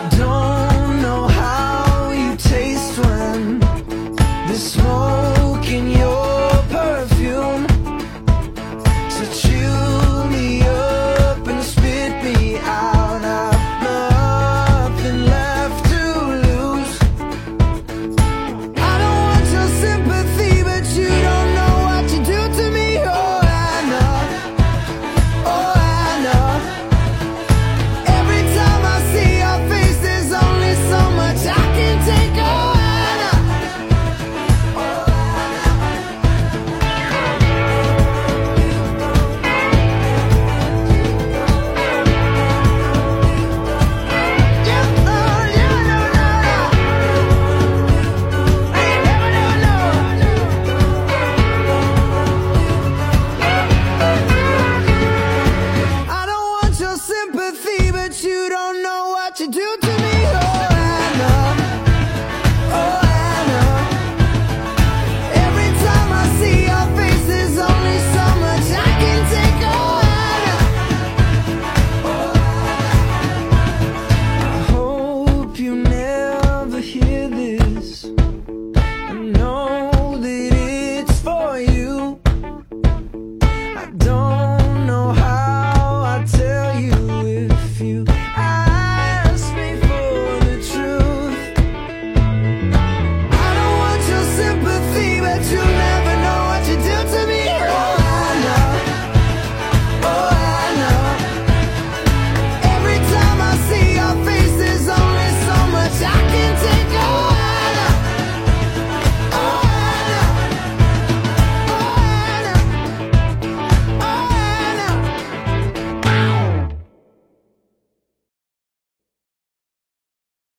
I don't know how you taste when this morning